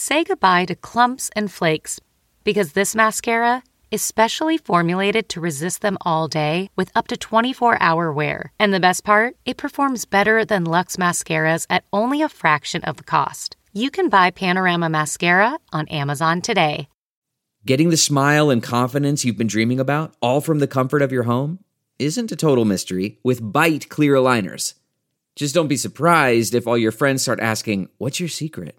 Say goodbye to clumps and flakes because this mascara is specially formulated to resist them all day with up to 24 hour wear. And the best part, it performs better than Luxe mascaras at only a fraction of the cost. You can buy Panorama Mascara on Amazon today. Getting the smile and confidence you've been dreaming about, all from the comfort of your home, isn't a total mystery with Byte Clear Aligners. Just don't be surprised if all your friends start asking, What's your secret?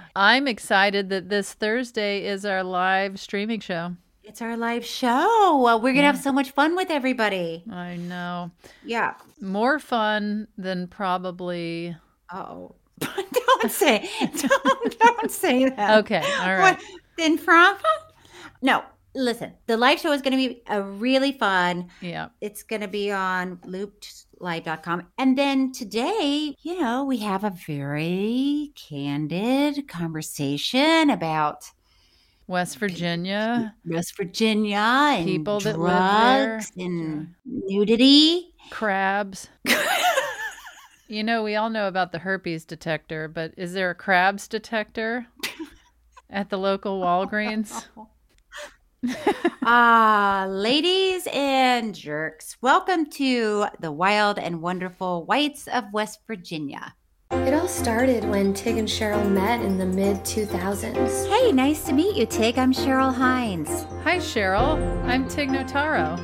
I'm excited that this Thursday is our live streaming show. It's our live show. We're going to have so much fun with everybody. I know. Yeah. More fun than probably. Oh, don't say, don't, don't say that. Okay. All right. What, then from? No, listen, the live show is going to be a really fun. Yeah. It's going to be on loopedlive.com. And then today, you know, we have a very candid conversation about West Virginia. West Virginia and People that drugs live there. and nudity. Crabs. you know, we all know about the herpes detector, but is there a crabs detector at the local Walgreens? Ah, ladies and jerks, welcome to the wild and wonderful whites of West Virginia. It all started when Tig and Cheryl met in the mid 2000s. Hey, nice to meet you, Tig. I'm Cheryl Hines. Hi, Cheryl. I'm Tig Notaro.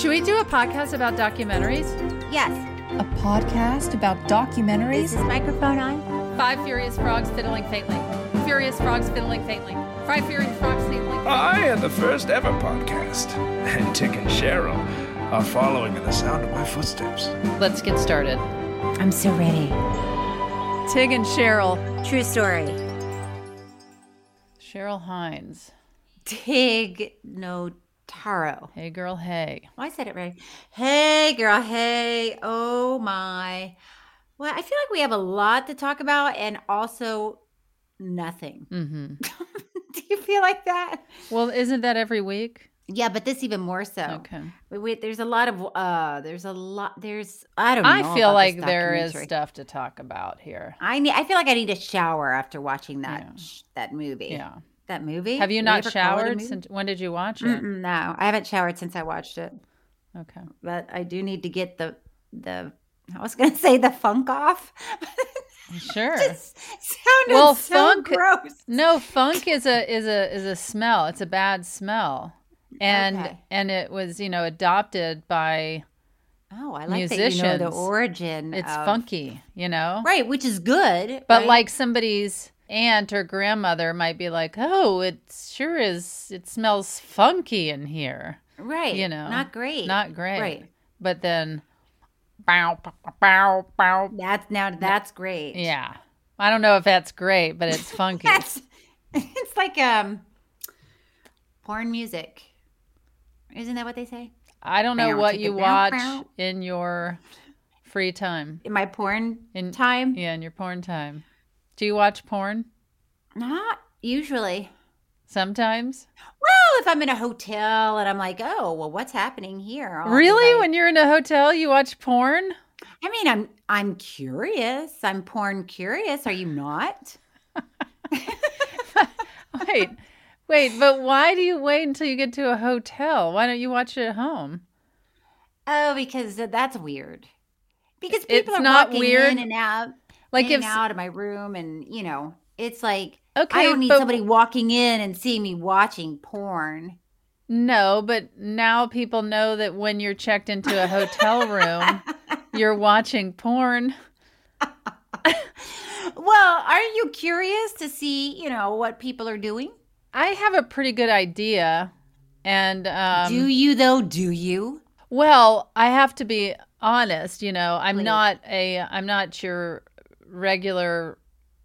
Should we do a podcast about documentaries? Yes, A podcast about is documentaries? this microphone on? Five furious frogs fiddling faintly. Furious frogs fiddling faintly. Five furious frogs fiddling faintly. I am the first ever podcast, and Tig and Cheryl are following in the sound of my footsteps. Let's get started. I'm so ready. Tig and Cheryl. True story. Cheryl Hines. Tig Notaro. Hey, girl, hey. Oh, I said it right. Hey, girl. Hey. Oh, my. Well, I feel like we have a lot to talk about and also nothing. Mm-hmm. Do you feel like that? Well, isn't that every week? Yeah, but this even more so. Okay. Wait, wait, there's a lot of uh there's a lot there's I don't know. I feel like there is stuff to talk about here. I need I feel like I need a shower after watching that Yeah. sh- that movie. Yeah. That movie? Have you Did not ever call it a showered since when did you watch it? Mm-mm, no, I haven't showered since I watched it. Okay. But I do need to get the the I was gonna say the funk off. Sure. Well, so funk- gross. No, funk is a is a is a smell. It's a bad smell. And Okay. and it was, you know, adopted by Oh, I like that you know the origin. it's of- funky, you know? right? Which is good, But right? like somebody's aunt or grandmother might be like, "Oh, it sure is it smells funky in here." right, you know, not great, Not great. Right. But then bow bow bow. That's now that's great. Yeah. I don't know if that's great, but it's funky. That's it's like um porn music. Isn't that what they say? I don't know Bow, what you watch bow. in your free time. In my porn In time? Yeah, in your porn time. Do you watch porn Not usually. Sometimes? Well, if I'm in a hotel and I'm like, oh, well, what's happening here? I'll really? like- when you're in a hotel, you watch porn? I mean, I'm I'm curious. I'm porn curious. Are you not? Wait. Wait, but why do you wait until you get to a hotel? Why don't you watch it at home? Oh, because that's weird. Because It's people are not walking weird? in and out, Like in if and out of my room, and you know, it's like Okay, I don't need somebody walking in and seeing me watching porn. No, but now people know that when you're checked into a hotel room, you're watching porn. Well, aren't you curious to see, you know, what people are doing? I have a pretty good idea. And um do you though? Do you? well, I have to be honest, you know, I'm Please. not a I'm not your regular,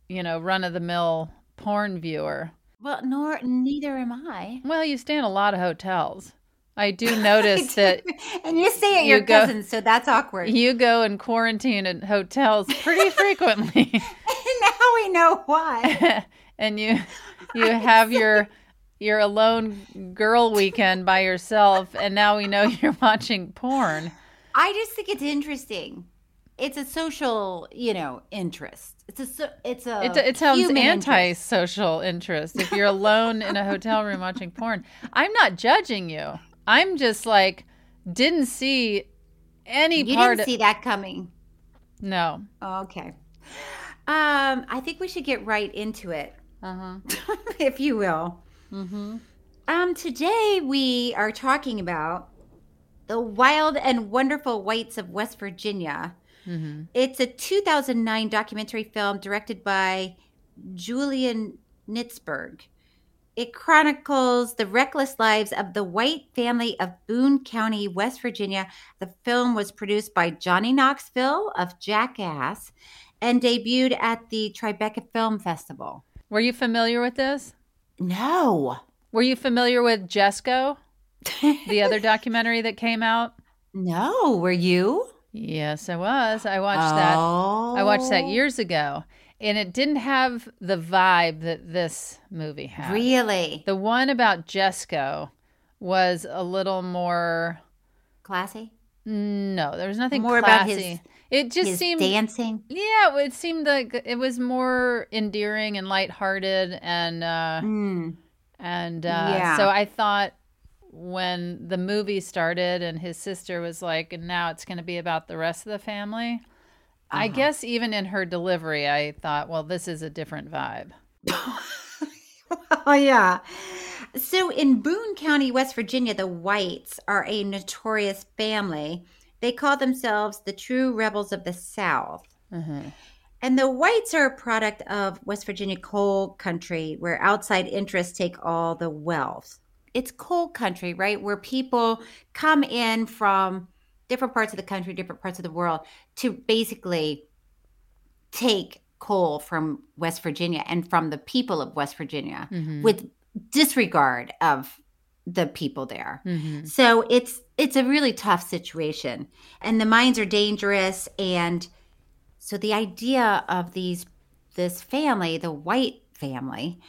you know, run of the mill porn viewer. Well, nor neither am I. Well, you stay in a lot of hotels. I do notice that and you stay at You your go- cousin's, so that's awkward. you go and quarantine at hotels pretty frequently. And now we know why. and you you have your your alone girl weekend by yourself and now we know you're watching porn. I just think it's interesting. It's a social, you know, interest. It's a it's a It, it sounds anti-social interest if you're alone in a hotel room watching porn. I'm not judging you. I'm just like didn't see any You part didn't see that coming. No. Okay. Um, I think we should get right into it, Uh-huh. if you will. Mm-hmm. Um, today we are talking about the wild and wonderful whites of West Virginia. Mm-hmm. It's a 2009 documentary film directed by Julian Nitzberg. It chronicles the reckless lives of the white family of Boone County, West Virginia. The film was produced by Johnny Knoxville of Jackass and debuted at the Tribeca Film Festival. Were you familiar with this? No. Were you familiar with Jesco, the other documentary that came out? No, were you? Yes, I was. I watched that. I watched that Oh. years ago, and it didn't have the vibe that this movie had. Really? The one about Jesco was a little more. Classy? No, there was nothing More about classy. his- it just His seemed dancing? Yeah, it seemed like it was more endearing and lighthearted, and uh, Mm. and uh, Yeah. so I thought when the movie started and his sister was like, and now it's going to be about the rest of the family. I Uh-huh. guess even in her delivery, I thought, well, this is a different vibe. Oh, yeah. So in Boone County, West Virginia, the Whites are a notorious family. They call themselves the true rebels of the South. Mhm. And the Whites are a product of West Virginia coal country where outside interests take all the wealth. It's coal country, right? Where people come in from different parts of the country, different parts of the world to basically take coal from West Virginia and from the people of West Virginia Mhm. with disregard of the people there. Mhm. So it's it's a really tough situation and the mines are dangerous and so the idea of these this family, the white family,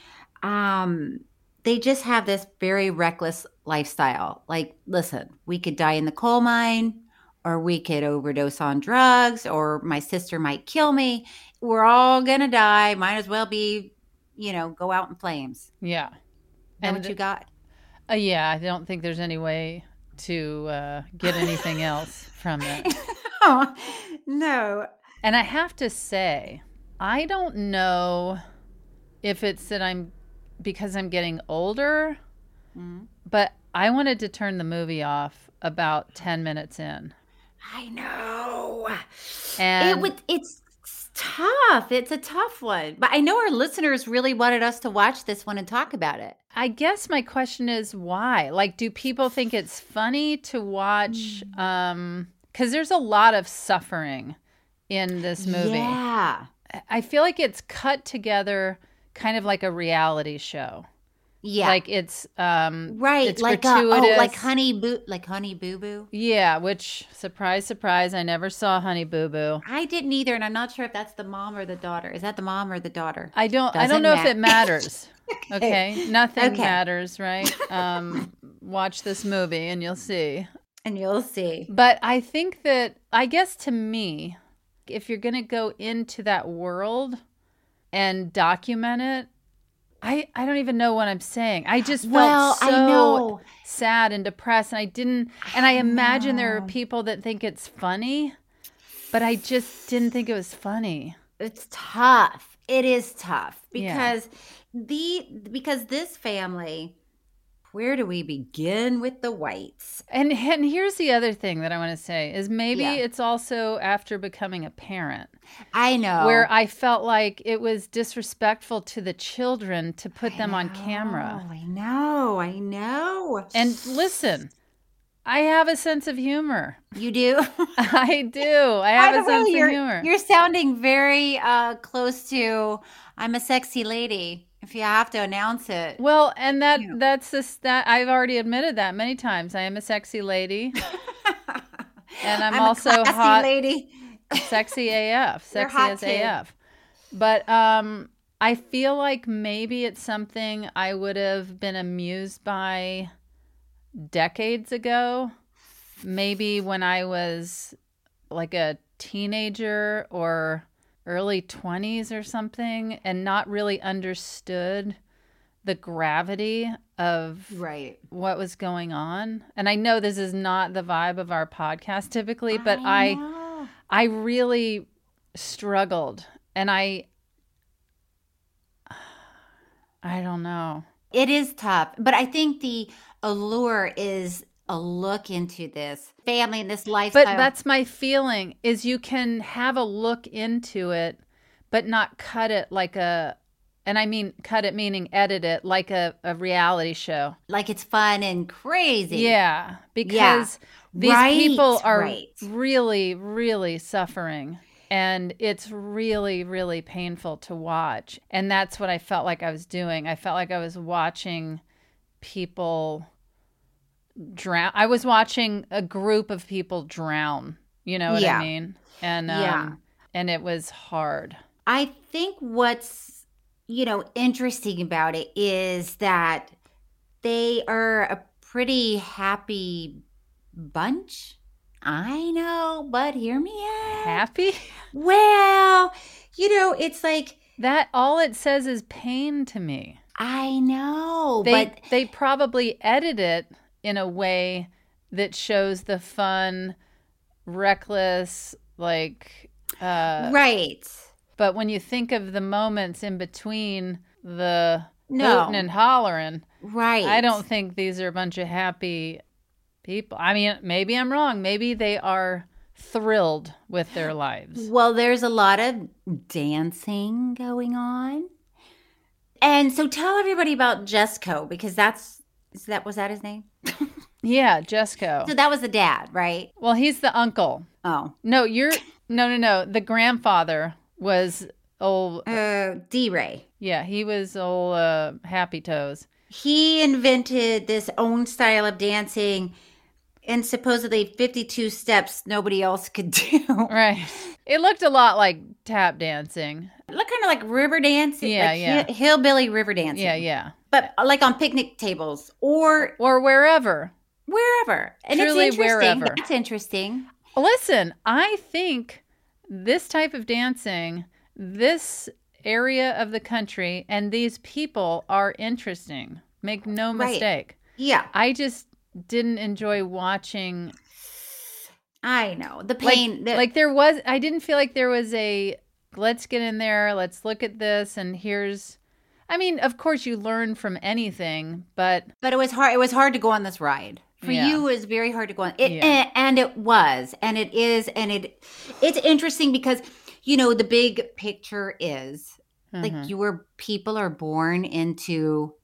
um they just have this very reckless lifestyle. Like, listen, we could die in the coal mine or we could overdose on drugs or my sister might kill me. We're all going to die. Might as well be, you know, go out in flames. Yeah. And what you got? Uh, yeah, I don't think there's any way to uh, get anything else from it. Oh, no. And I have to say, I don't know if it's that I'm because I'm getting older, Mm-hmm. but I wanted to turn the movie off about 10 minutes in. I know. And it would it's tough. It's a tough one. But I know our listeners really wanted us to watch this one and talk about it. I guess my question is why? Like do people think it's funny to watch Mm. um cuz there's a lot of suffering in this movie. Yeah. I feel like it's cut together kind of like a reality show. Yeah. Like it's um right. it's like uh, oh, gratuitous. like honey boo like honey boo boo. Yeah, which surprise surprise, I never saw Honey Boo Boo. I didn't either, and I'm not sure if that's the mom or the daughter. Is that the mom or the daughter? I don't I Doesn't don't know if it matters. okay. Nothing Okay. matters, right? Um watch this movie and you'll see. And you'll see. But I think that I guess to me, if you're going to go into that world and document it, I I don't even know what I'm saying. I just felt Well, so I know. sad and depressed and I didn't and I, imagine there are people that think it's funny, but I just didn't think it was funny. It's tough. it is tough Yeah. because the because this family where do we begin with the whites And and here's the other thing that I want to say is maybe Yeah. it's also after becoming a parent i know where I felt like it was disrespectful to the children to put them on camera. i know i know And listen, I have a sense of humor. you do I do. I have By a sense of humor. You're sounding very uh, close to I'm a sexy lady. If you have to announce it. well, and that Yeah. that's this that I've already admitted that many times. I am a sexy lady, and I'm, a also classy hot, lady. sexy AF, sexy as. AF. But um, I feel like maybe it's something I would have been amused by decades ago. Maybe when I was like a teenager or early 20s or something and not really understood the gravity of Right. what was going on. And I know this is not the vibe of our podcast typically, but I know. I really struggled and I I don't know. It is tough, but I think the allure is a look into this family and this lifestyle. But that's my feeling is you can have a look into it but not cut it like a and I mean cut it meaning edit it like a, a reality show. like it's fun and crazy. Yeah, because these Right, people are right. really, really suffering. And it's really, really painful to watch. And that's what I felt like I was doing. I felt like I was watching people drown. I was watching a group of people drown. You know what Yeah. I mean? And um, Yeah. and it was hard. I think what's you know interesting about it is that they are a pretty happy bunch. I know, but hear me out. Happy? Well, you know, it's like That all it says is pain to me. I know, they but they probably edit it in a way that shows the fun reckless like uh right. but when you think of the moments in between the No. hooting and hollering Right. i don't think these are a bunch of happy people i mean maybe i'm wrong maybe they are thrilled with their lives Well, there's a lot of dancing going on. And so tell everybody about Jesco because that's is that was that his name? yeah jesco So that was the dad, right? well he's the uncle Oh. no you're no no no the grandfather was old Uh D-Ray. Yeah, he was all uh, happy toes. He invented this own style of dancing and supposedly 52 steps nobody else could do. Right. It looked a lot like tap dancing. Look kind of like river dancing. Yeah, like yeah. hi- hillbilly river dancing. Yeah, yeah. But uh, like on picnic tables or Or wherever. wherever. And Truly it's interesting. wherever. That's interesting. Listen, I think this type of dancing, this area of the country, and these people are interesting. Make no Right. mistake. Yeah, I just didn't enjoy watching I know. The like, pain. the- like there was I didn't feel like there was a let's get in there, let's look at this and here's I mean, of course you learn from anything, but but it was hard. It was hard to go on this ride. For Yeah. you, it was very hard to go on. It, Yeah. and, it was, and it is, and it. It's interesting because you know the big picture is Mhm. like you were people are born into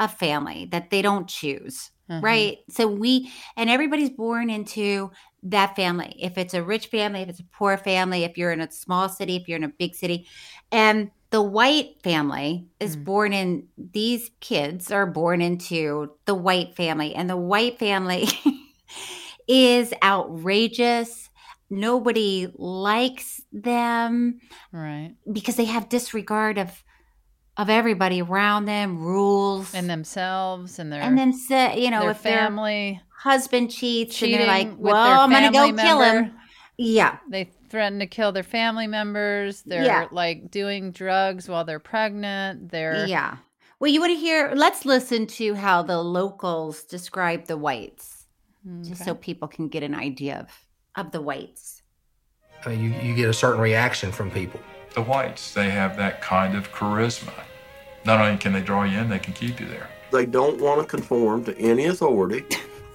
a family that they don't choose Mhm. right so we and everybody's born into that family if it's a rich family if it's a poor family if you're in a small city if you're in a big city and the white family is Mm. born in these kids are born into the white family and the white family is outrageous nobody likes them right. because they have disregard of of everybody around them, rules, And themselves and their and then say, you know, their if their family husband cheats, and they're like, "Well, I'm gonna go family kill him." Yeah, They threaten to kill their family members. They're Yeah. like doing drugs while they're pregnant. They're yeah. Well, you want to hear? Let's listen to how the locals describe the whites, just so people can get an idea of of the whites. uh, you, you get a certain reaction from people. the whites. They have that kind of charisma. Not only can they draw you in, they can keep you there. They don't want to conform to any authority,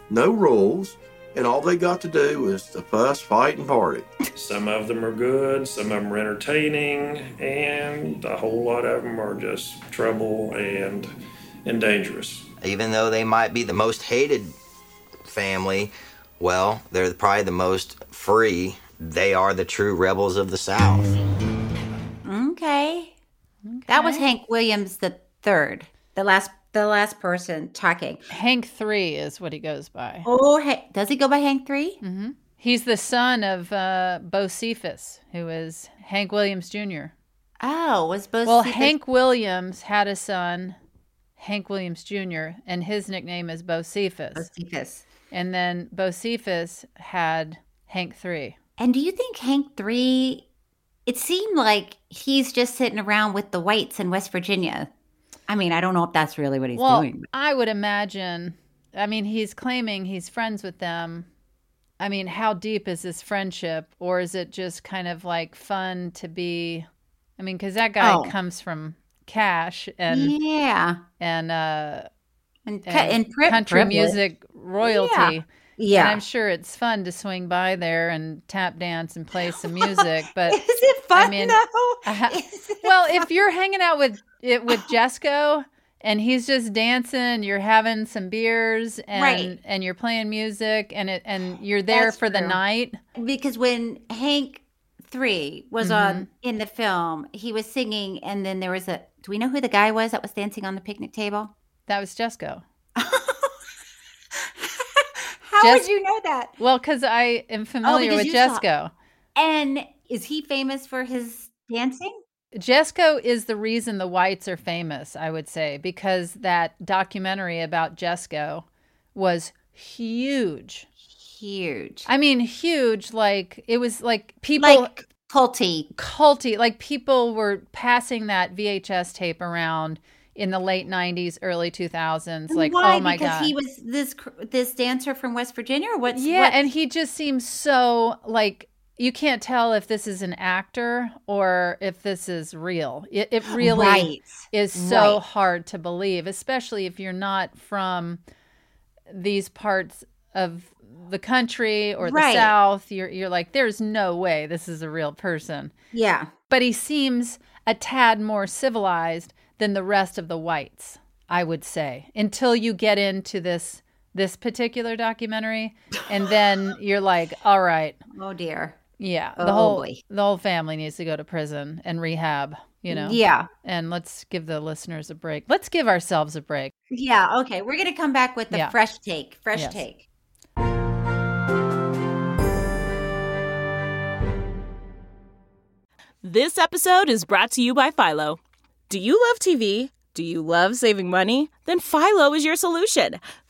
no rules, and all they got to do is to fuss, fight, and party. Some of them are good, some of them are entertaining, and a whole lot of them are just trouble and and dangerous. Even though they might be the most hated family, well, they're probably the most free. They are the true rebels of the South. Okay. That was Hank Williams the third, the last, the last person talking. Hank three is what he goes by. Oh, hey, does he go by Hank 3 Mm-hmm. He's the son of uh, Bocephus, who is Hank Williams Jr. Oh, was Bo Well, Cephas- Hank Williams had a son, Hank Williams Jr., and his nickname is Bocephus. Bocephus. And then Bocephus had Hank three. And do you think Hank three? It seemed like he's just sitting around with the whites in West Virginia. I mean, I don't know if that's really what he's well, doing. I would imagine. I mean, he's claiming he's friends with them. I mean, how deep is this friendship, or is it just kind of like fun to be? I mean, because that guy Oh. comes from cash and yeah, and uh, and, cu- and pri- country privilege. music royalty. Yeah. And I'm sure it's fun to swing by there and tap dance and play some music, but Is it fun I mean, though? I ha- well, if you're hanging out with it with Jesco and he's just dancing, you're having some beers and Right. and you're playing music and it and you're there That's for the night. because when Hank three was Mm-hmm. on in the film, he was singing, and then there was a. Do we know who the guy was that was dancing on the picnic table? That was Jesco. How Jes- would you know that? Well, because I am familiar because with you saw- Jesco. And is he famous for his dancing? Jesco is the reason the whites are famous, I would say, because that documentary about Jesco was huge. Huge. I mean, huge. Like it was like people Like culty. culty. Like people were passing that VHS tape around in the late '90s, early 2000s. Like, Why? oh my because god, he was this this dancer from West Virginia. Or what's yeah, what- and he just seems so like you can't tell if this is an actor or if this is real. It, it really Right. is so Right. hard to believe, especially if you're not from these parts of the country or the Right. South. You're you're like, there's no way this is a real person. yeah. But he seems a tad more civilized than the rest of the whites, I would say, until you get into this this particular documentary, and then you're like, all right, Oh dear. Yeah, Oh, the whole boy. the whole family needs to go to prison and rehab, you know. Yeah. And let's give the listeners a break. Let's give ourselves a break. Yeah. Okay. We're gonna come back with the Yeah. fresh take. Fresh Yes. take. This episode is brought to you by Philo. Do you love TV? Do you love saving money? Then Philo is your solution.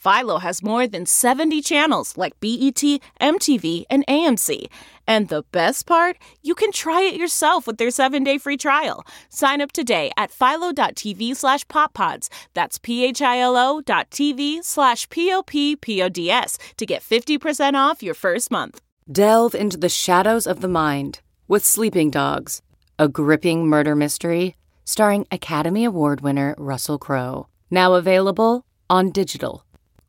Philo has more than 70 channels like BET, MTV, and AMC. And the best part, you can try it yourself with their seven-day free trial. Sign up today at philo.tv slash poppods. That's p-h-i-l-o dot tv slash p-o-p-p-o-d-s to get 50% off your first month. Delve into the shadows of the mind with Sleeping Dogs, a gripping murder mystery starring Academy Award winner Russell Crowe. Now available on digital.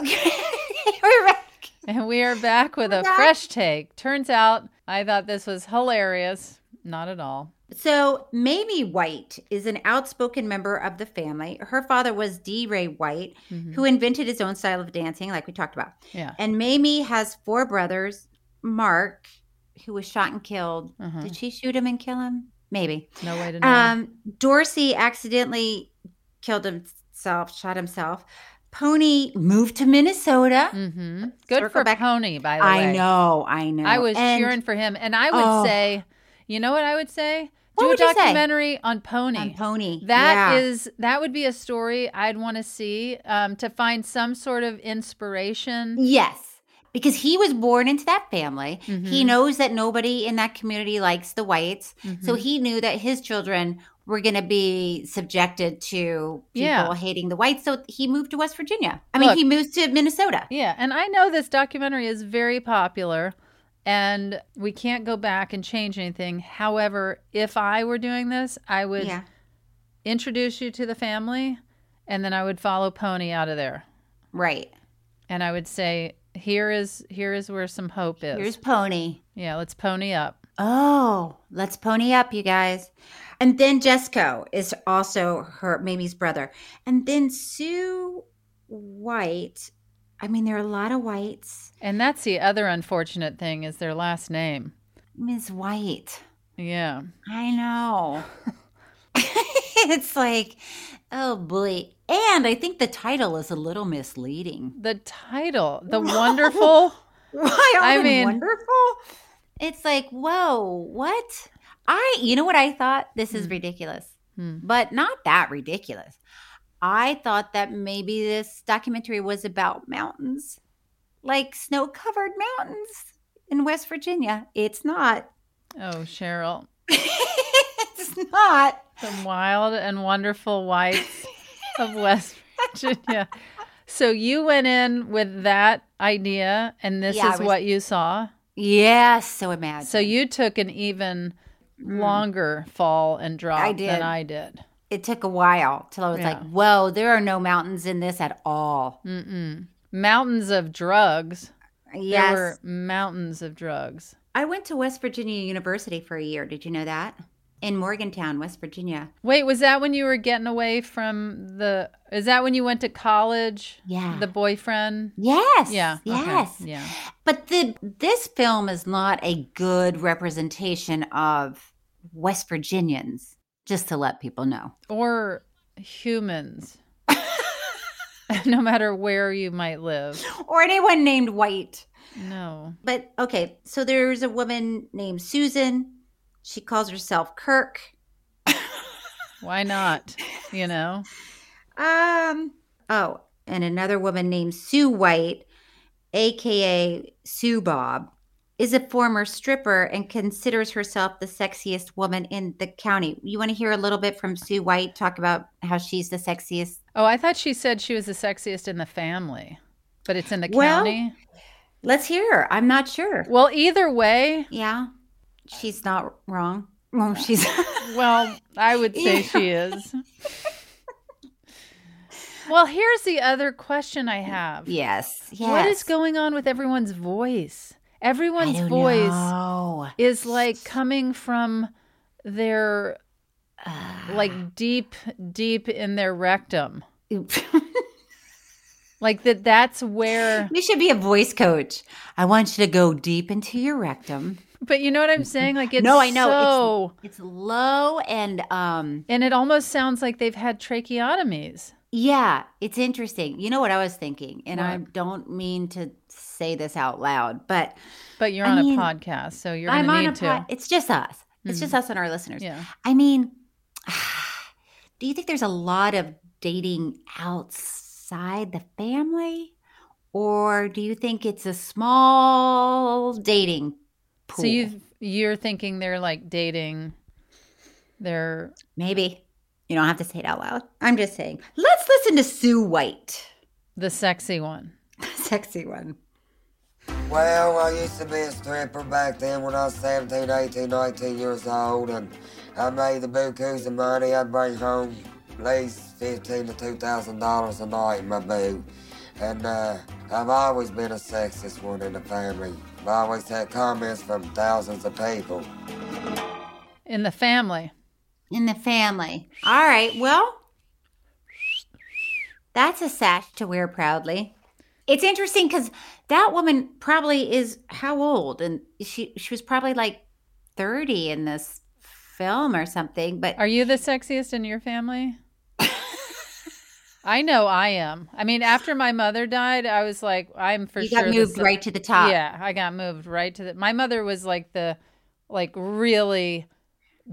Okay. We're back. And we are back with a back. fresh take. Turns out I thought this was hilarious. Not at all. So, Mamie White is an outspoken member of the family. Her father was D. Ray White, Mhm. who invented his own style of dancing, like we talked about. Yeah. And Mamie has four brothers. Mark, who was shot and killed. Uh-huh. Did she shoot him and kill him? Maybe. No way to know. Um, Dorsey accidentally killed himself, shot himself. Pony moved to Minnesota. Mm-hmm. Good Circle for back- Pony, by the I way. I know, I know. I was And- cheering for him, and I would Oh. say, you know what I would say? Do a documentary on Pony. On Pony. That yeah. is that would be a story I'd want to see um, to find some sort of inspiration. Yes, because he was born into that family. He Mhm. knows that nobody in that community likes the whites. So Mhm. he knew that his children were going to be subjected to people Yeah. hating the whites. So he moved to West Virginia. I mean, Look. he moved to Minnesota. Yeah, and I know this documentary is very popular and we can't go back and change anything. However, if I were doing this, I would Yeah. introduce you to the family and then I would follow Pony out of there. Right. And I would say, here is here is where some hope is. Here's Pony. yeah, let's pony up. Oh, let's pony up, you guys. And then Jesco is also her Mamie's brother. And then Sue White. I mean, there are a lot of whites. And that's the other unfortunate thing is their last name. Miss White. Yeah. I know. it's like, oh boy. And I think the title is a little misleading. The title, The Wonderful. Why I I mean- wonderful? It's like, whoa, what? I, you know what I thought? This is ridiculous, Hmm. but not that ridiculous. I thought that maybe this documentary was about mountains, like snow covered mountains in West Virginia. It's not. Oh, Cheryl. it's not. The wild and wonderful whites of West Virginia. So you went in with that idea and this Yeah, is was- what you saw. Yes, so imagine. So you took an even longer fall and drop Mm. I did. than I did. it took a while till I was like, whoa, there are no mountains in this at all. Mm-mm. Mountains of drugs. Yes. There were mountains of drugs. I went to West Virginia University for a year. Did you know that? In Morgantown, West Virginia. Wait, was that when you were getting away from the? Is that when you went to college? Yeah. The boyfriend. Yes. Yeah. okay, Yes. Yeah. But the this film is not a good representation of West Virginians, just to let people know. Or humans. no matter where you might live. Or anyone named White. No. But okay, so there's a woman named Susan. She calls herself Kirk. Why not? You know. Um. Oh, and another woman named Sue White, aka Sue Bob, is a former stripper and considers herself the sexiest woman in the county. You want to hear a little bit from Sue White talk about how she's the sexiest? Oh, I thought she said she was the sexiest in the family, but it's in the Well, county. Let's hear her. I'm not sure. Well, either way, Yeah, she's not wrong. Well, she's well, I would say she is. Well, here's the other question I have. yes, yes. What is going on with everyone's voice? Everyone's voice know. is like coming from their like deep deep in their rectum. Like that that's where You should be a voice coach. I want you to go deep into your rectum. But you know what I'm saying? Like it's no, I know so it's it's low and um and it almost sounds like they've had tracheotomies. Yeah, it's interesting. You know what I was thinking, and I don't mean to say this out loud, but But you're I on mean, a podcast, so you're I'm on need a to. pod- It's just us. It's Mhm. just us and our listeners. Yeah. I mean, do you think there's a lot of dating outside the family, or do you think it's a small dating pool? So you you're thinking they're like dating they're maybe you don't have to say it out loud. I'm just saying. Let's listen to Sue White, the sexy one. sexy one. Well, I used to be a stripper back then when I was 17, 18, 19 years old, and I made the bukus of money. I'd bring home at least fifteen to two thousand dollars a night in my boot. And uh, I've always been a sexist one in the family. I've always had comments from thousands of people. In the family. In the family. All right. Well, that's a sash to wear proudly. It's interesting because that woman probably is how old? And she she was probably like 30 in this film or something. But Are you the sexiest in your family? I know I am. I mean, after my mother died, I was like, I'm for sure. You got the moved se- right to the top. Yeah, I got moved right to the. My mother was like the, like really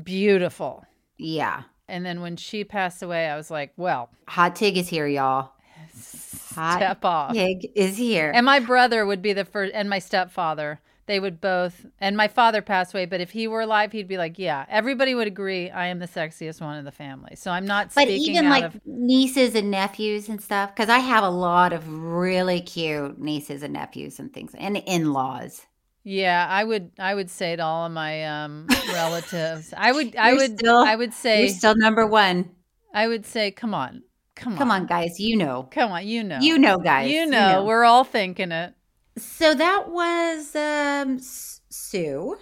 beautiful. Yeah. And then when she passed away, I was like, well, Hot Tig is here, y'all. Hot step off. Tig is here. And my brother would be the first, and my stepfather. They would both, and my father passed away. But if he were alive, he'd be like, "Yeah, everybody would agree. I am the sexiest one in the family." So I'm not But even like of. nieces and nephews and stuff, because I have a lot of really cute nieces and nephews and things, and in laws. Yeah, I would. I would say to all of my um, relatives, I would. I You're would. still- I would say. You're still number one. I would say, come on, come on, Come on, guys. You know. come on. You know. You know, guys. You You know. know. We're all thinking it. So that was um, Sue.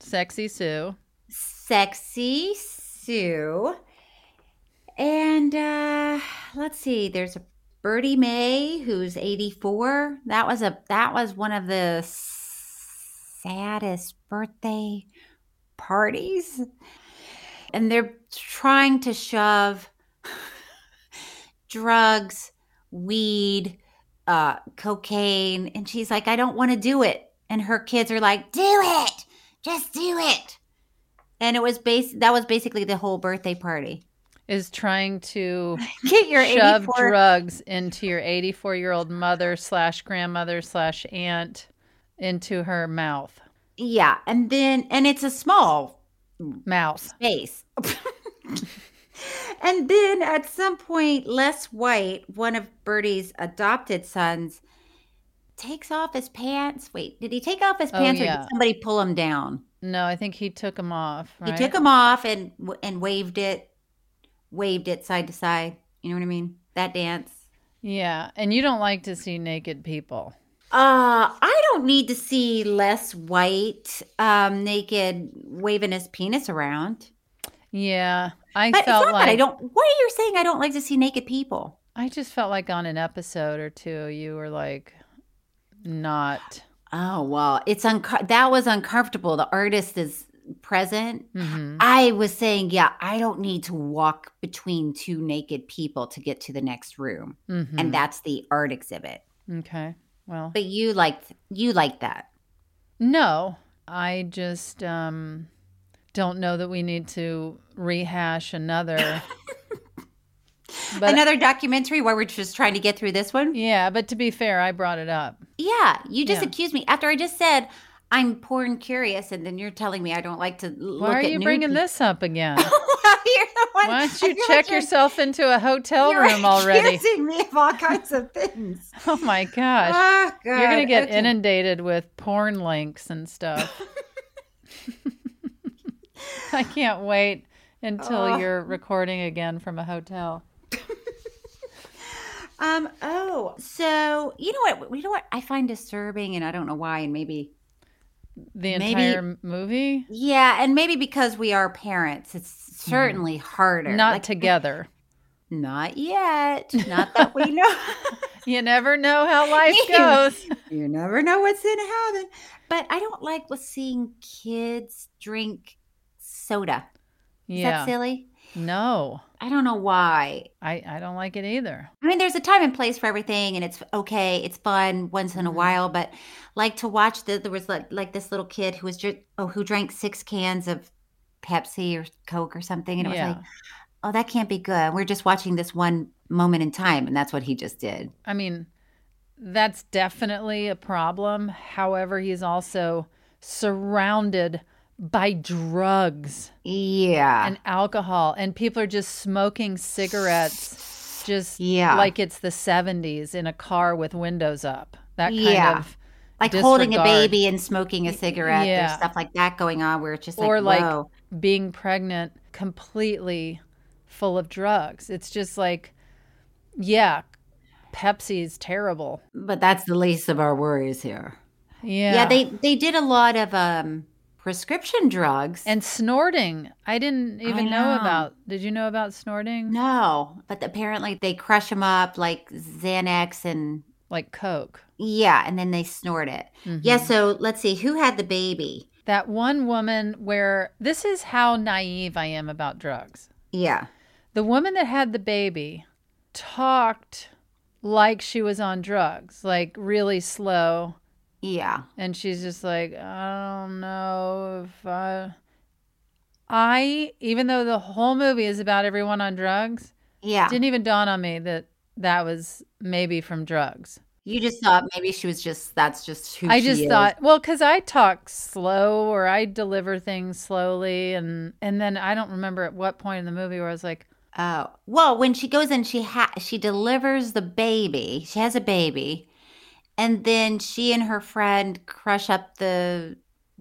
Sexy Sue. Sexy Sue. And uh, let's see, there's a Bertie Mae who's 84. That was a that was one of the saddest birthday parties. And they're trying to shove drugs, weed, uh, cocaine, and she's like, I don't want to do it. And her kids are like, Do it, just do it. And it was base that was basically the whole birthday party. Is trying to Get your shove 84 drugs into your 84 year old mother slash grandmother slash aunt into her mouth. Yeah, and then and it's a small mouth space. and then at some point, Les White, one of Bertie's adopted sons, takes off his pants. Wait, did he take off his Oh, pants or did somebody pull him down? No, I think he took them off. He took them off and and waved it, waved it side to side. You know what I mean? That dance. Yeah, and you don't like to see naked people. Uh, I don't need to see Les White um, naked waving his penis around. Yeah, I But felt like that I don't. What are you saying? I don't like to see naked people. I just felt like on an episode or two, you were like, not. Oh well, it's unco- that was uncomfortable. The artist is present. Mhm. I was saying, yeah, I don't need to walk between two naked people to get to the next room, Mhm. and that's the art exhibit. Okay, well, But you liked you liked that. no, I just um, don't know that we need to rehash another. but Another documentary where we're just trying to get through this one. yeah, but to be fair, I brought it up. Yeah, you just Yeah. accused me after I just said I'm porn curious, and then you're telling me I don't like to Why are you bringing people. this up again? You're the one- Why don't you feel like check yourself into a hotel room already? you're room already? accusing me of all kinds of things. Oh my gosh. Oh, You're going to get okay. inundated with porn links and stuff. I can't wait until Oh. you're recording again from a hotel. Um. Oh, so you know what? You know what I find disturbing, and I don't know why, and maybe The entire movie? yeah, and maybe because we are parents, it's mm-hmm. certainly harder. Not Like, together. Not yet. Not that we know. You never know how life goes. You never know what's in heaven. But I don't like seeing kids drink soda. Is Yeah. that silly? No, I don't know why. I, I don't like it either. I mean, there's a time and place for everything, and it's okay. It's fun once in a mm-hmm. while, but like to watch the there was like like this little kid who was just oh who drank six cans of Pepsi or Coke or something, and it Yeah. was like, oh, that can't be good. We're just watching this one moment in time, and that's what he just did. I mean, that's definitely a problem. However, he's also surrounded by drugs Yeah, and alcohol, and people are just smoking cigarettes, just Yeah. like it's the 70s in a car with windows up. That kind Yeah. of like holding a baby and smoking a cigarette. Yeah. There's stuff like that going on where it's just like or like whoa. being pregnant completely full of drugs. It's just like, yeah, Pepsi's terrible. But that's the least of our worries here. Yeah. Yeah, they they did a lot of um prescription drugs and snorting. I didn't even know. know. about. Did you know about snorting? No, but apparently they crush them up like Xanax and like Coke. Yeah, and then they snort it. Mhm. Yeah, so let's see who had the baby. That one woman where this is how naive I am about drugs. Yeah. The woman that had the baby talked like she was on drugs, like really slow. Yeah. And she's just like, I don't know if I. I, even though the whole movie is about everyone on drugs, Yeah. didn't even dawn on me that that was maybe from drugs. You just thought maybe she was just that's just who I just is. thought, well, because I talk slow or I deliver things slowly, and and then I don't remember at what point in the movie where I was like, Oh well, when she goes in, she ha- she delivers the baby. She has a baby, and then she and her friend crush up the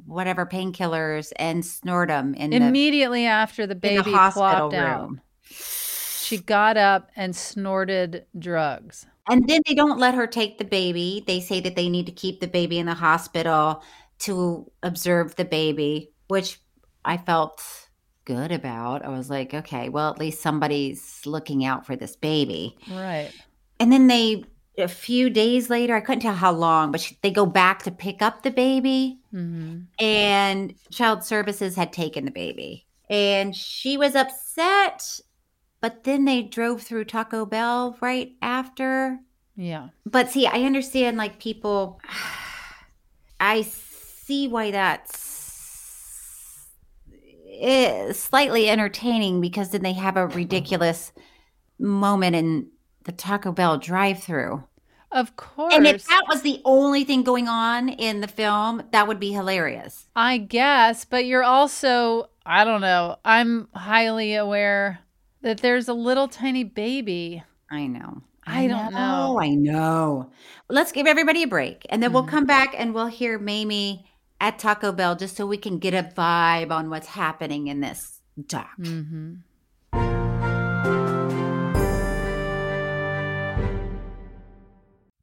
whatever painkillers and snort them in the immediately after the in baby the hospital out, she got up and snorted drugs. And then they don't let her take the baby. They say that they need to keep the baby in the hospital to observe the baby, which I felt good about. I was like, okay, well, at least somebody's looking out for this baby. Right. And then they, a few days later, I couldn't tell how long, but she, they go back to pick up the baby, Mm-hmm. and Child Services had taken the baby. And she was upset, but then they drove through Taco Bell right after. Yeah. But see, I understand like people I see why that's is slightly entertaining because then they have a ridiculous moment in the Taco Bell drive-through. Of course. And if that was the only thing going on in the film, that would be hilarious. I guess, but you're also, I don't know, I'm highly aware that there's a little tiny baby. I know. I don't know. I know. Let's give everybody a break and then we'll come back and we'll hear Mamie at Taco Bell just so we can get a vibe on what's happening in this doc. Mm-hmm.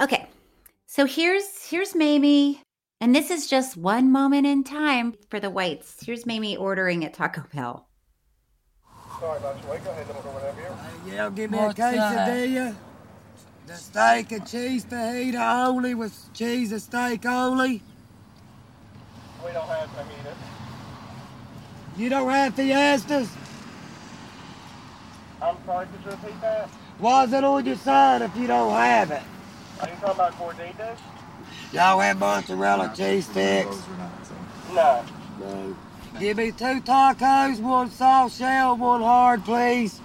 Okay. So here's here's Mamie and this is just one moment in time for the whites. Here's Mamie ordering at Taco Bell. Sorry about you. Wait, go ahead and order whatever you Yeah, give me What's a quesadilla. The steak and cheese fajita only with cheese and steak only. We don't have fajitas. You don't have fiestas? I'm sorry, could you repeat that? Why is it on your sign if you don't have it? Are you talking about gorditas? Y'all have mozzarella cheese sticks? No. No. Give me two tacos, one soft shell, one hard, please.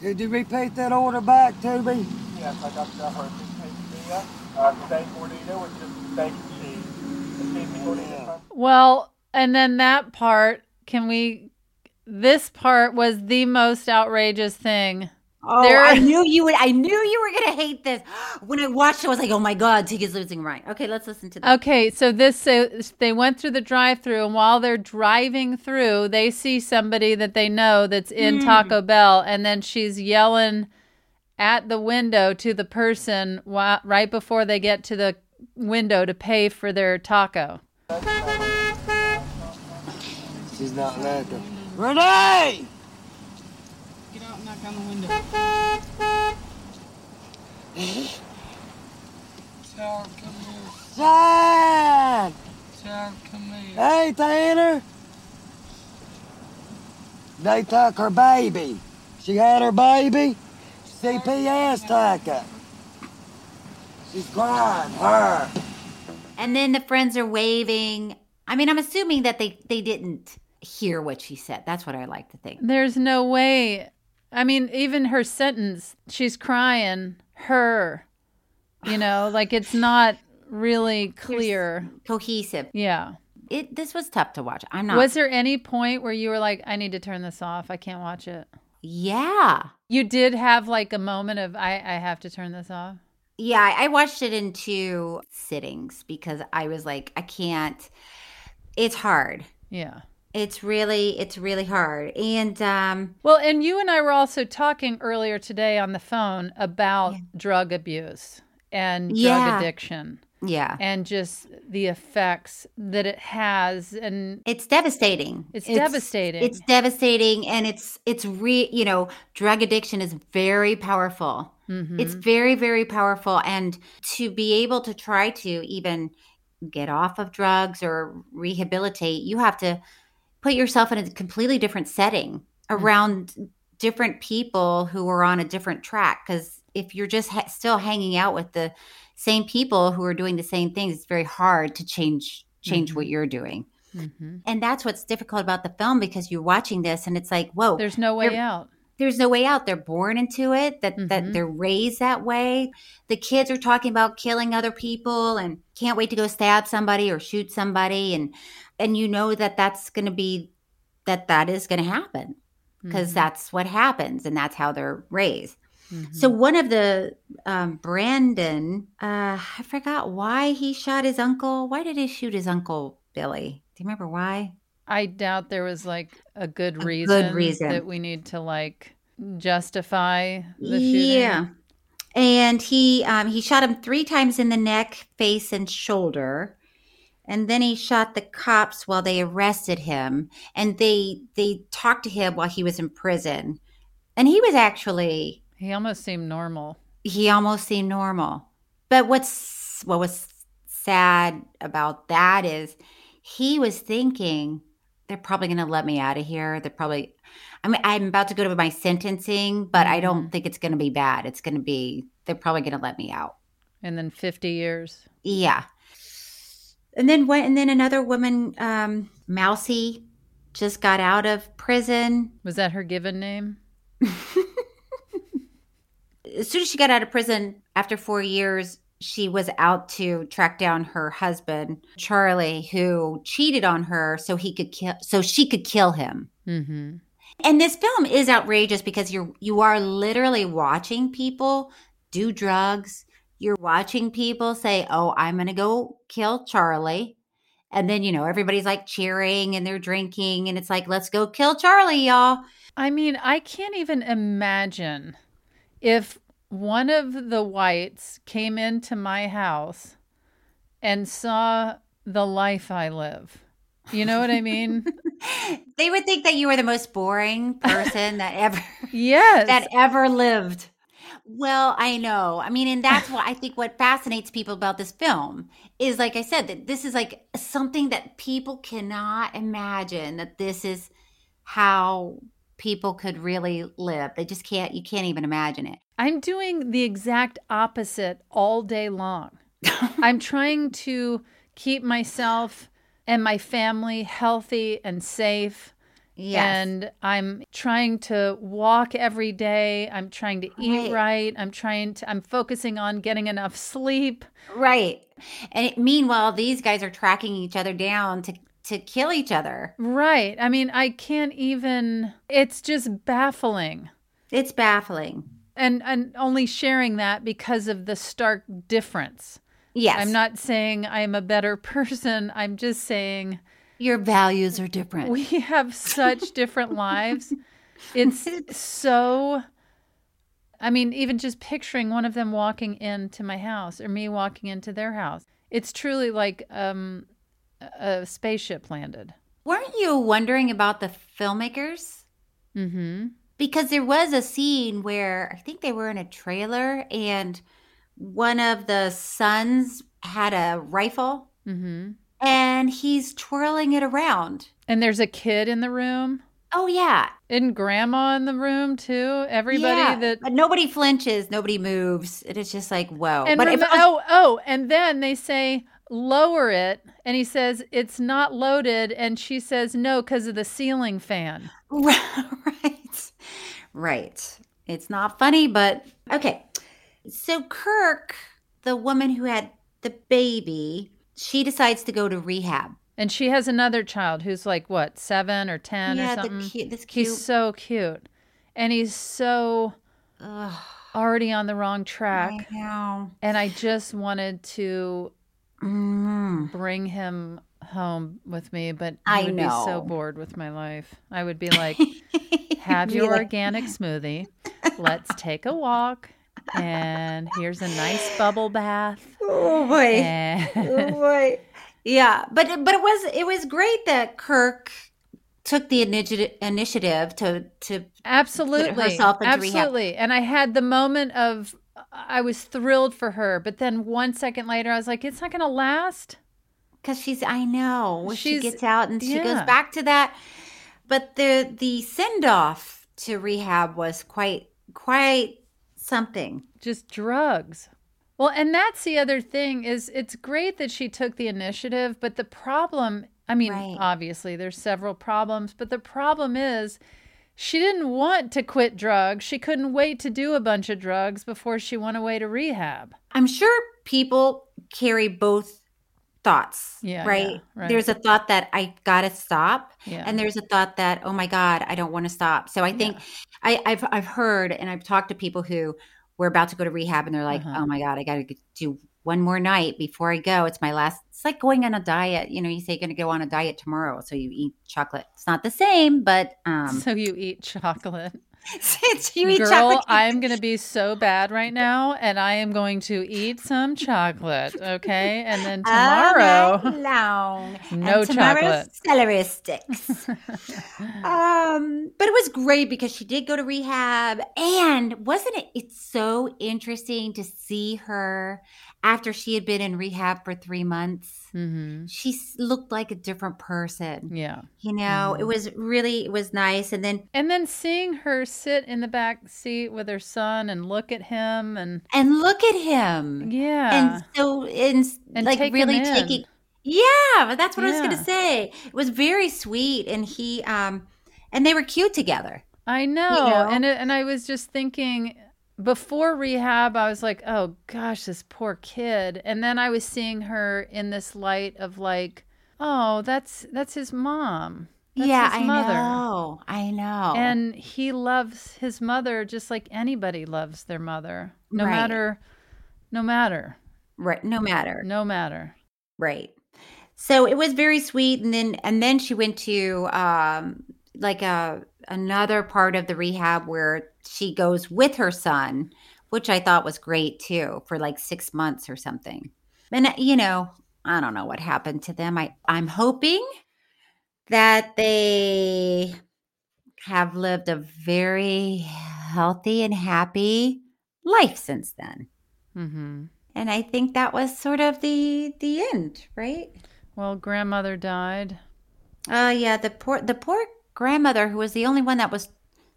Could you repeat that order back to me? Yes, I got that for a six quesadilla. Uh, steak gordita with just steak and cheese. The cheesy. Well, and then that part, can we? This part was the most outrageous thing. Oh, There- I knew you would. I knew you were gonna hate this. When I watched, it, I was like, "Oh my god, Tiggy's losing her mind." Okay, let's listen to that. Okay, so this so they went through the drive-through, and while they're driving through, they see somebody that they know that's in Mm. Taco Bell, and then she's yelling at the window to the person while, right before they get to the window to pay for their taco. She's not looking. Renee! Get out and knock on the window. Child, come here. Shine! Child, come here. Hey, Tanner! They took her baby. She had her baby. CPS took it. She's crying, her. And then the friends are waving. I mean, I'm assuming that they they didn't hear what she said. That's what I like to think. There's no way. I mean, even her sentence, she's crying, her. You know, like it's not really clear. cohesive. Yeah. It this was tough to watch. I'm not Was there any point where you were like, I need to turn this off? I can't watch it. Yeah. You did have like a moment of I, I have to turn this off. Yeah, I I watched it in two sittings because I was like, I can't. It's hard. Yeah. It's really, it's really hard. And um, Well, and you and I were also talking earlier today on the phone about drug abuse and drug Yeah. addiction yeah, and just the effects that it has and it's devastating. It's devastating. It's devastating, and it's it's re. You know, drug addiction is very powerful. Mm-hmm. It's very, very powerful, and to be able to try to even get off of drugs or rehabilitate, you have to put yourself in a completely different setting hmm. around different people who are on a different track. Because if you're just ha- still hanging out with the same people who are doing the same things, it's very hard to change change what mm-hmm. you're doing. Mm-hmm. And that's what's difficult about the film because you're watching this and it's like, whoa, There's no way out. There's no way out. They're born into it. That that mm-hmm. they're raised that way. The kids are talking about killing other people and can't wait to go stab somebody or shoot somebody, and and you know that that's going to be that that is going to happen because Mhm. that's what happens and that's how they're raised. Mm-hmm. So one of the um, Brandon, uh, I forgot why he shot his uncle. Why did he shoot his uncle Billy? Do you remember why? I doubt there was like a good A reason, good reason. that we need to like justify the shooting. Yeah. And he um, he shot him three times in the neck, face, and shoulder. And then he shot the cops while they arrested him. And they they talked to him while he was in prison. And he was actually He almost seemed normal. he almost seemed normal. But what's what was sad about that is he was thinking they're probably going to let me out of here. They're probably I mean I'm about to go to my sentencing, but I don't mm-hmm. think it's going to be bad. It's going to be they're probably going to let me out. And then 50 years. Yeah. And then what and then another woman um Mousy just got out of prison. Was that her given name? as soon as she got out of prison after four years, she was out to track down her husband, Charlie, who cheated on her so he could kill so she could kill him. Mm-hmm. And this film is outrageous because you're you are literally watching people do drugs. You're watching people say, "Oh, I'm going to go kill Charlie." And then, you know, everybody's like cheering and they're drinking and it's like, "Let's go kill Charlie, y'all." I mean, I can't even imagine if one of the whites came into my house and saw the life I live. You know what I mean? They would think that you were the most boring person that ever yes. that ever lived. Well, I know. I mean, and that's what I think what fascinates people about this film is like I said that this is like something that people cannot imagine that this is how people could really live. They just can't you can't even imagine it. I'm doing the exact opposite all day long. I'm trying to keep myself and my family healthy and safe. Yes. And I'm trying to walk every day. I'm trying to eat Right. right. I'm trying to, I'm focusing on getting enough sleep. Right. And it, meanwhile, these guys are tracking each other down to to kill each other. Right. I mean, I can't even, it's just baffling. It's baffling. And, and only sharing that because of the stark difference. Yes. I'm not saying I'm a better person. I'm just saying Your values are different. we have such different lives. It's so. I mean, even just picturing one of them walking into my house or me walking into their house, it's truly like um, a spaceship landed. Weren't you wondering about the filmmakers? Mm-hmm. Because there was a scene where I think they were in a trailer and one of the sons had a rifle Mm-hmm. And he's twirling it around. And there's a kid in the room. Oh yeah. And grandma in the room too. Everybody Yeah, that but nobody flinches, nobody moves. It is just like whoa. And but if rem- was- oh, oh, and then they say lower it, and he says it's not loaded, and she says no because of the ceiling fan. right. Right. It's not funny, but okay. So Kirk, the woman who had the baby, she decides to go to rehab. And she has another child who's like what, seven or ten Yeah, or the something. cute- this cute- He's so cute, and he's so already on the wrong track. I know. And I just wanted to Mm. bring him home with me, but I would be so bored with my life. I would be like, "Have your organic smoothie. Let's take a walk." And here's a nice bubble bath. Oh boy. And- oh boy. Yeah, but it- but it was it was great that Kirk took the initiative initiative to to absolutely put herself into rehab. absolutely and i had the moment of i was thrilled for her but then one second later i was like it's not gonna last because she's I know when she gets out and she goes back to that. But the the send off to rehab was quite quite something. just drugs. Well and that's the other thing is it's great that she took the initiative but the problem i mean obviously there's several problems but the problem is she didn't want to quit drugs. She couldn't wait to do a bunch of drugs before she went away to rehab. I'm sure people carry both thoughts. Yeah, right? yeah, right. There's a thought that I gotta stop. Yeah. And there's a thought that, oh my God, I don't want to stop. So I think I, I've I've heard and I've talked to people who were about to go to rehab and they're like, Uh-huh. oh my God, I gotta do one more night before I go. It's my last it's like going on a diet. You know, you say you're gonna go on a diet tomorrow, so you eat chocolate. It's not the same, but um so you eat chocolate you eat Girl, chocolate. I'm going to be so bad right now, and I am going to eat some chocolate. Okay, and then tomorrow, long. no chocolate. Celery sticks. um, but it was great because she did go to rehab, and wasn't it? It's so interesting to see her after she had been in rehab for three months. Mm-hmm. She looked like a different person. Yeah, You know, it was really it was nice, and then and then seeing her sit in the back seat with her son and look at him, and and look at him. yeah, and so and, And like take really in. taking yeah that's what i was gonna say it was very sweet and he um and they were cute together I know, know? and it, and I was just thinking before rehab, I was like, oh gosh, this poor kid, and then I was seeing her in this light of like, oh, that's that's his mom. That's yeah his i mother. know i know And he loves his mother just like anybody loves their mother, no Right. matter, no matter, right no matter no matter. right so it was very sweet and then and then she went to um like a another part of the rehab where she goes with her son which i thought was great too for like six months or something and uh, you know i don't know what happened to them i i'm hoping that they have lived a very healthy and happy life since then Mm-hmm. and i think that was sort of the the end right Well, grandmother died. Oh yeah, the poor the poor grandmother who was the only one that was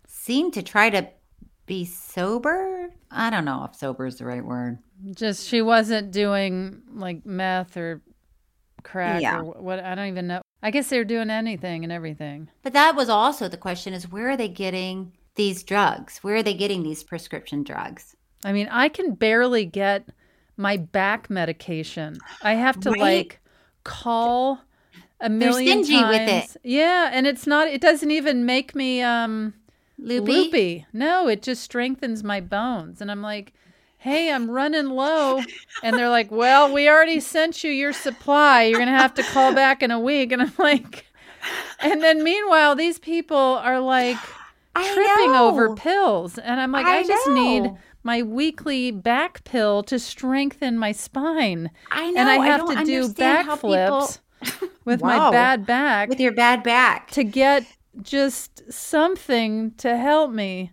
seemed to try to be sober. I don't know if sober is the right word. Just she wasn't doing like meth or crack Yeah. or what. I don't even know. I guess they were doing anything and everything. But that was also the question is where are they getting these drugs? Where are they getting these prescription drugs? I mean, I can barely get my back medication. I have to Right? like call a They're million stingy times. with it. Yeah, and it's not. It doesn't even make me um Loopy? loopy. No, it just strengthens my bones, and I'm like. Hey, I'm running low. And they're like, Well, we already sent you your supply. You're going to have to call back in a week. And I'm like, And then meanwhile, these people are like tripping over pills. And I'm like, I, I just need my weekly back pill to strengthen my spine. I know. And I I have don't to do backflips with my bad back With your bad back. to get just something to help me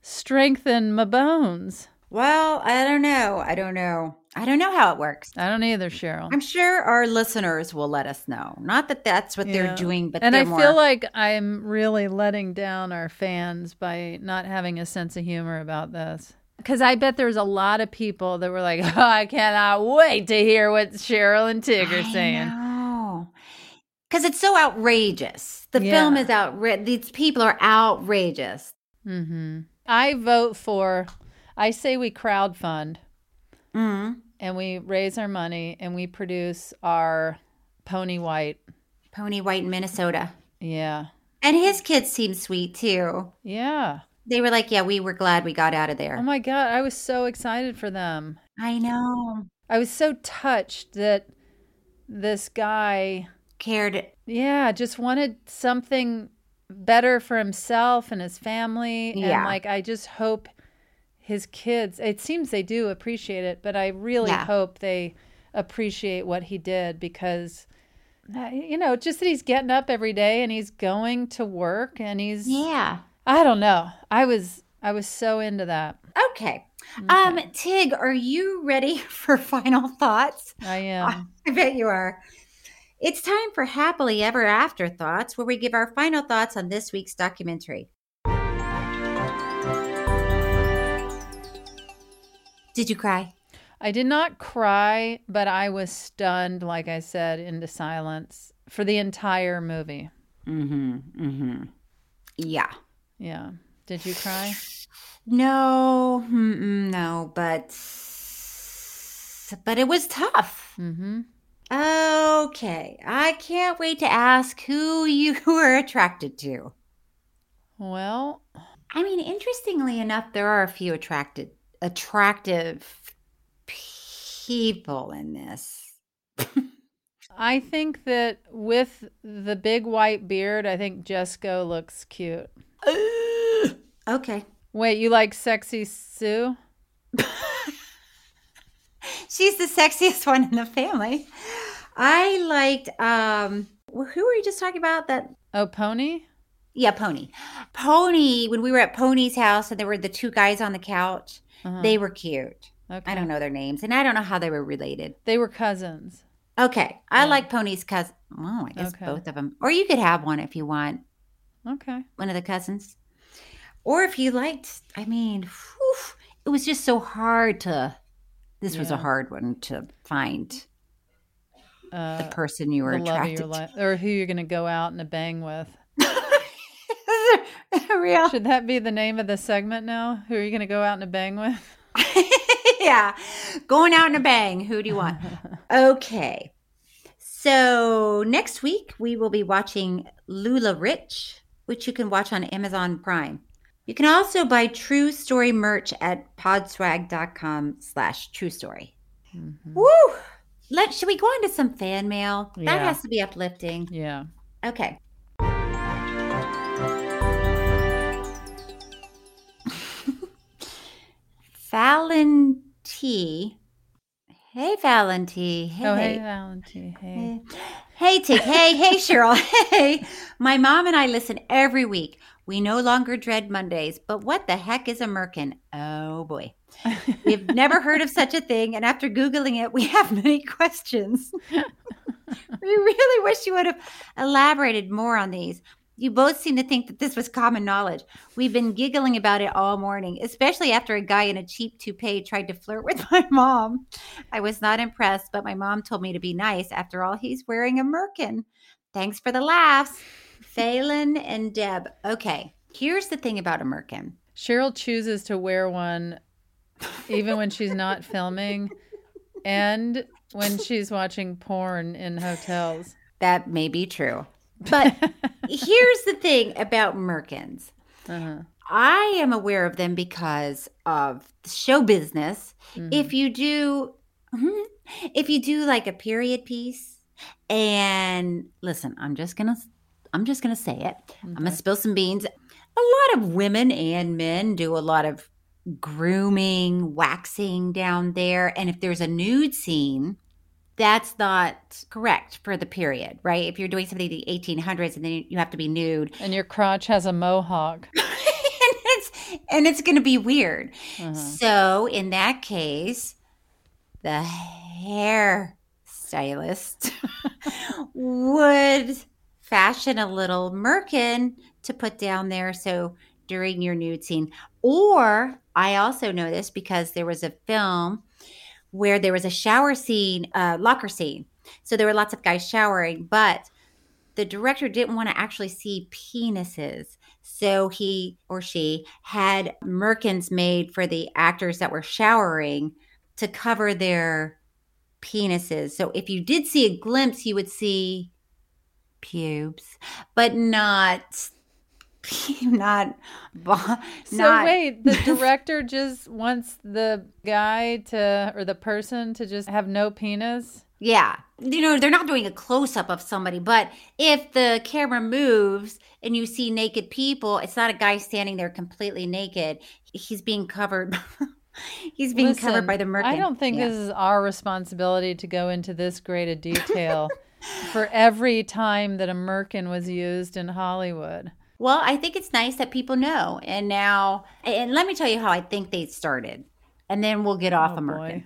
strengthen my bones. Well, I don't know. I don't know. I don't know how it works. I don't either, Cheryl. I'm sure our listeners will let us know. Not that that's what they're doing, but and I more, feel like I'm really letting down our fans by not having a sense of humor about this. Because I bet there's a lot of people that were like, oh, I cannot wait to hear what Cheryl and Tig are saying. Because it's so outrageous. The Yeah. film is outrageous. These people are outrageous. hmm I vote for, I say we crowdfund Mm. and we raise our money and we produce our pony white. Pony White in Minnesota. Yeah. And his kids seem sweet too. Yeah. They were like, yeah, we were glad we got out of there. Oh my God. I was so excited for them. I know. I was so touched that this guy cared. Yeah, just wanted something better for himself and his family. And like, I just hope his kids, it seems they do appreciate it, but I really Yeah. hope they appreciate what he did because, uh, you know, just that he's getting up every day and he's going to work and he's, Yeah. I don't know. I was, I was so into that. Okay. Um, Tig, are you ready for final thoughts? I am. I bet you are. It's time for Happily Ever After Thoughts, where we give our final thoughts on this week's documentary. Did you cry? I did not cry, but I was stunned, like I said, into silence for the entire movie. Mm-hmm. Mm-hmm. Yeah. Yeah. Did you cry? No, no, but but it was tough. Mm-hmm. Okay, I can't wait to ask who you were attracted to. Well, I mean, interestingly enough, there are a few attracted attractive people in this. I think that with the big white beard, I think Jesco looks cute. Okay. Wait, you like sexy Sue? She's the sexiest one in the family. I liked um wh- who were you just talking about that Oh, Pony? Yeah, Pony. Pony, when we were at Pony's house and there were the two guys on the couch, Uh-huh. they were cute. Okay. I don't know their names and I don't know how they were related. They were cousins. Okay. I like Pony's cousin. Oh, I guess Okay. both of them. Or you could have one if you want, Okay. one of the cousins. Or if you liked, I mean, whew, it was just so hard to, this was a hard one to find Uh, the person you were the love of attracted your life, or who you're going to go out and a bang with. Real. Should that be the name of the segment now? Who are you going to go out and a bang with? yeah. Going out in a bang. Who do you want? okay. So next week we will be watching LuLaRich, which you can watch on Amazon Prime. You can also buy True Story merch at podswag.com slash true story. Mm-hmm. Woo! Let should we go on to some fan mail? That has to be uplifting. Yeah. Okay. Fallon T. Hey, Fallon T. Hey. Oh, hey, Valentine. Hey. Hey, Tig. Hey, hey, Cheryl. Hey. My mom and I listen every week. We no longer dread Mondays, but what the heck is a merkin? Oh, boy. We've never heard of such a thing, and after Googling it, we have many questions. we really wish you would have elaborated more on these. You both seem to think that this was common knowledge. We've been giggling about it all morning, especially after a guy in a cheap toupee tried to flirt with my mom. I was not impressed, but my mom told me to be nice. After all, he's wearing a merkin. Thanks for the laughs. Phelan and Deb. Okay, here's the thing about a merkin. Cheryl chooses to wear one even when she's not filming and when she's watching porn in hotels. That may be true. But here's the thing about merkins. Uh-huh. I am aware of them because of show business. If you do, Mhm. if you do like a period piece, and listen, I'm just gonna, I'm just gonna say it. I'm gonna spill some beans. A lot of women and men do a lot of grooming, waxing down there, and if there's a nude scene. That's not correct for the period, right? If you're doing something in the 1800s and then you have to be nude, And your crotch has a mohawk. and it's and it's going to be weird. Uh-huh. So in that case, the hair stylist would fashion a little merkin to put down there so during your nude scene. Or I also know this because there was a film where there was a shower scene, uh, locker scene. So there were lots of guys showering, but the director didn't want to actually see penises. So he or she had merkins made for the actors that were showering to cover their penises. So if you did see a glimpse, you would see pubes, but not not So wait, the director just wants the guy to or the person to just have no penis? Yeah. You know, they're not doing a close up of somebody, but if the camera moves and you see naked people, it's not a guy standing there completely naked. He's being covered. He's being covered by the merkin. I don't think Yeah. this is our responsibility to go into this great a detail for every time that a merkin was used in Hollywood. Well, I think it's nice that people know. And now, and let me tell you how I think they started. And then we'll get off Oh, of Merkin.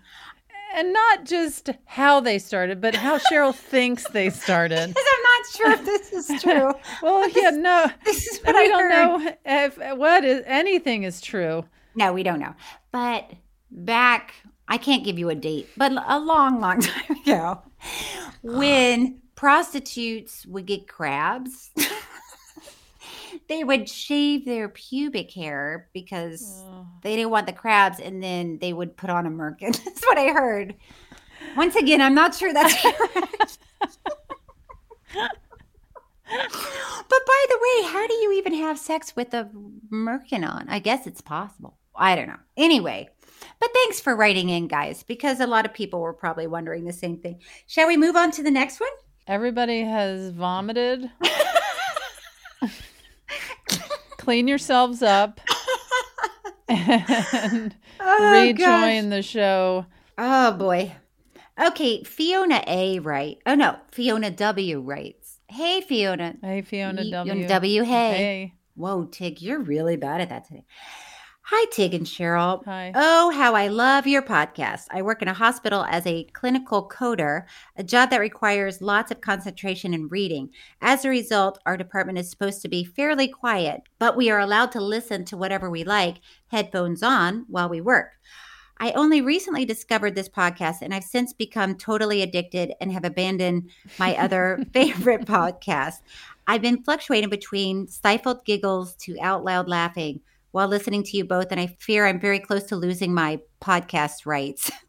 And not just how they started, but how Cheryl thinks they started. Because I'm not sure if this is true. well, yeah, no. This is we what I don't heard. know if what is anything is true. No, we don't know. But back, I can't give you a date, but a long, long time ago, when prostitutes would get crabs, they would shave their pubic hair because they didn't want the crabs, and then they would put on a merkin. That's what I heard. Once again, I'm not sure that's correct. But by the way, how do you even have sex with a merkin on? I guess it's possible. I don't know. Anyway, but thanks for writing in, guys, because a lot of people were probably wondering the same thing. Shall we move on to the next one? Everybody has vomited. Clean yourselves up and Oh, rejoin gosh. the show. Oh boy. Okay, Fiona A. Right. Oh no, Fiona W. writes. Hey Fiona. Hey Fiona. W. Hey. Hey. Whoa, Tig, you're really bad at that today. Hi, Tig and Cheryl. Hi. Oh, how I love your podcast. I work in a hospital as a clinical coder, a job that requires lots of concentration and reading. As a result, our department is supposed to be fairly quiet, but we are allowed to listen to whatever we like, headphones on, while we work. I only recently discovered this podcast and I've since become totally addicted and have abandoned my other favorite podcast. I've been fluctuating between stifled giggles to out loud laughing while listening to you both, and I fear I'm very close to losing my podcast rights.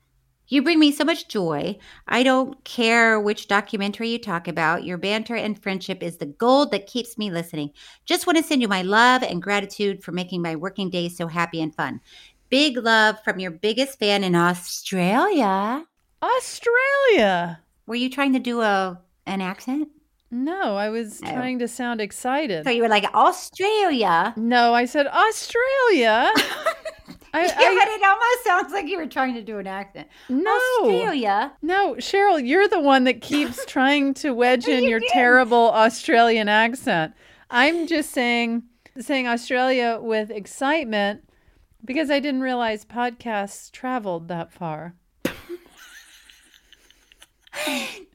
You bring me so much joy. I don't care which documentary you talk about. Your banter and friendship is the gold that keeps me listening. Just want to send you my love and gratitude for making my working days so happy and fun. Big love from your biggest fan in Australia. Australia. Were you trying to do a an accent? No, I was Oh. trying to sound excited. So you were like Australia. No, I said Australia. I, yeah, but it almost sounds like you were trying to do an accent. No. Australia. No, Cheryl, you're the one that keeps trying to wedge in your terrible Australian accent. I'm just saying saying Australia with excitement because I didn't realize podcasts traveled that far.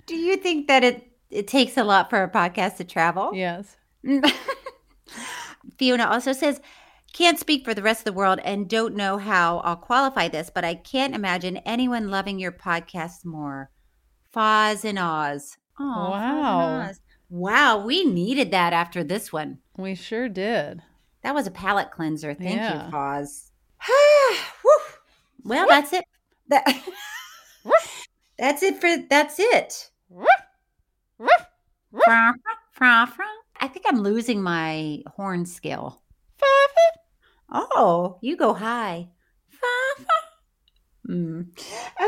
Do you think that it it takes a lot for a podcast to travel? Yes. Fiona also says, can't speak for the rest of the world and don't know how I'll qualify this, but I can't imagine anyone loving your podcast more. Foz and Oz. And Wow. Oz. Wow, we needed that after this one. We sure did. That was a palate cleanser. Thank Yeah. you, Foz. Well, that's it. That, that's it for that's it. I think I'm losing my horn skill. Oh, you go high. Mm.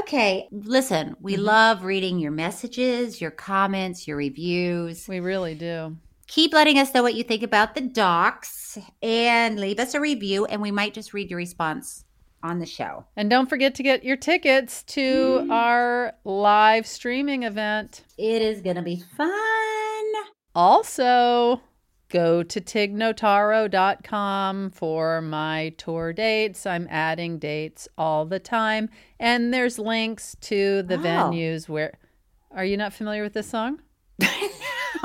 Okay, listen, we love reading your messages, your comments, your reviews. We really do. Keep letting us know what you think about the docs and leave us a review, and we might just read your response on the show. And don't forget to get your tickets to our live streaming event. It is going to be fun. Also, go to tignotaro.com for my tour dates. I'm adding dates all the time. And there's links to the Oh. venues where. Are you not familiar with this song?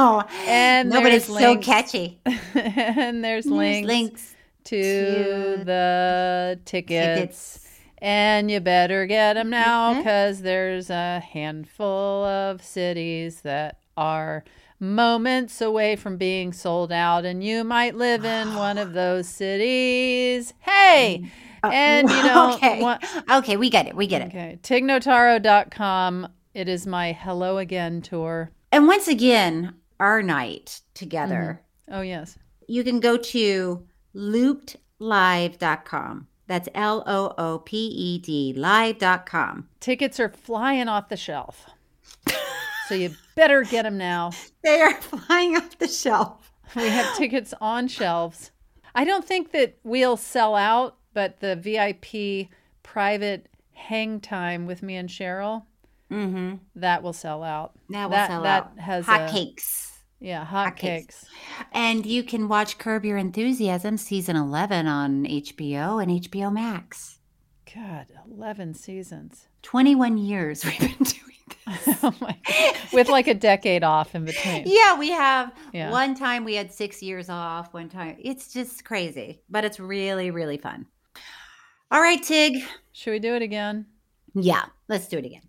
Oh, And no, but it's so catchy. and there's, There's links, links to, to the tickets. tickets. And you better get them now because there's a handful of cities that are moments away from being sold out, and you might live in one of those cities. Hey! Mm. Uh, and you know, okay, one- okay, we get it, we get it. okay, tignotaro.com. It is my Hello Again tour. And once again, our night together. Mm-hmm. Oh, yes. You can go to loopedlive.com. That's L O O P E D live.com. Tickets are flying off the shelf. So you better get them now. They are flying off the shelf. We have tickets on shelves. I don't think that we'll sell out, but the VIP private hang time with me and Cheryl, Mm-hmm. that will sell out. That will sell out. has Hot a- cakes. Yeah, hot, Hot cakes. cakes. And you can watch Curb Your Enthusiasm season 11 on HBO and HBO Max. God, 11 seasons. 21 years we've been doing oh With like a decade off in between. Yeah, we have. Yeah. One time we had six years off. One time. It's just crazy, but it's really, really fun. All right, Tig. Should we do it again? Yeah, let's do it again.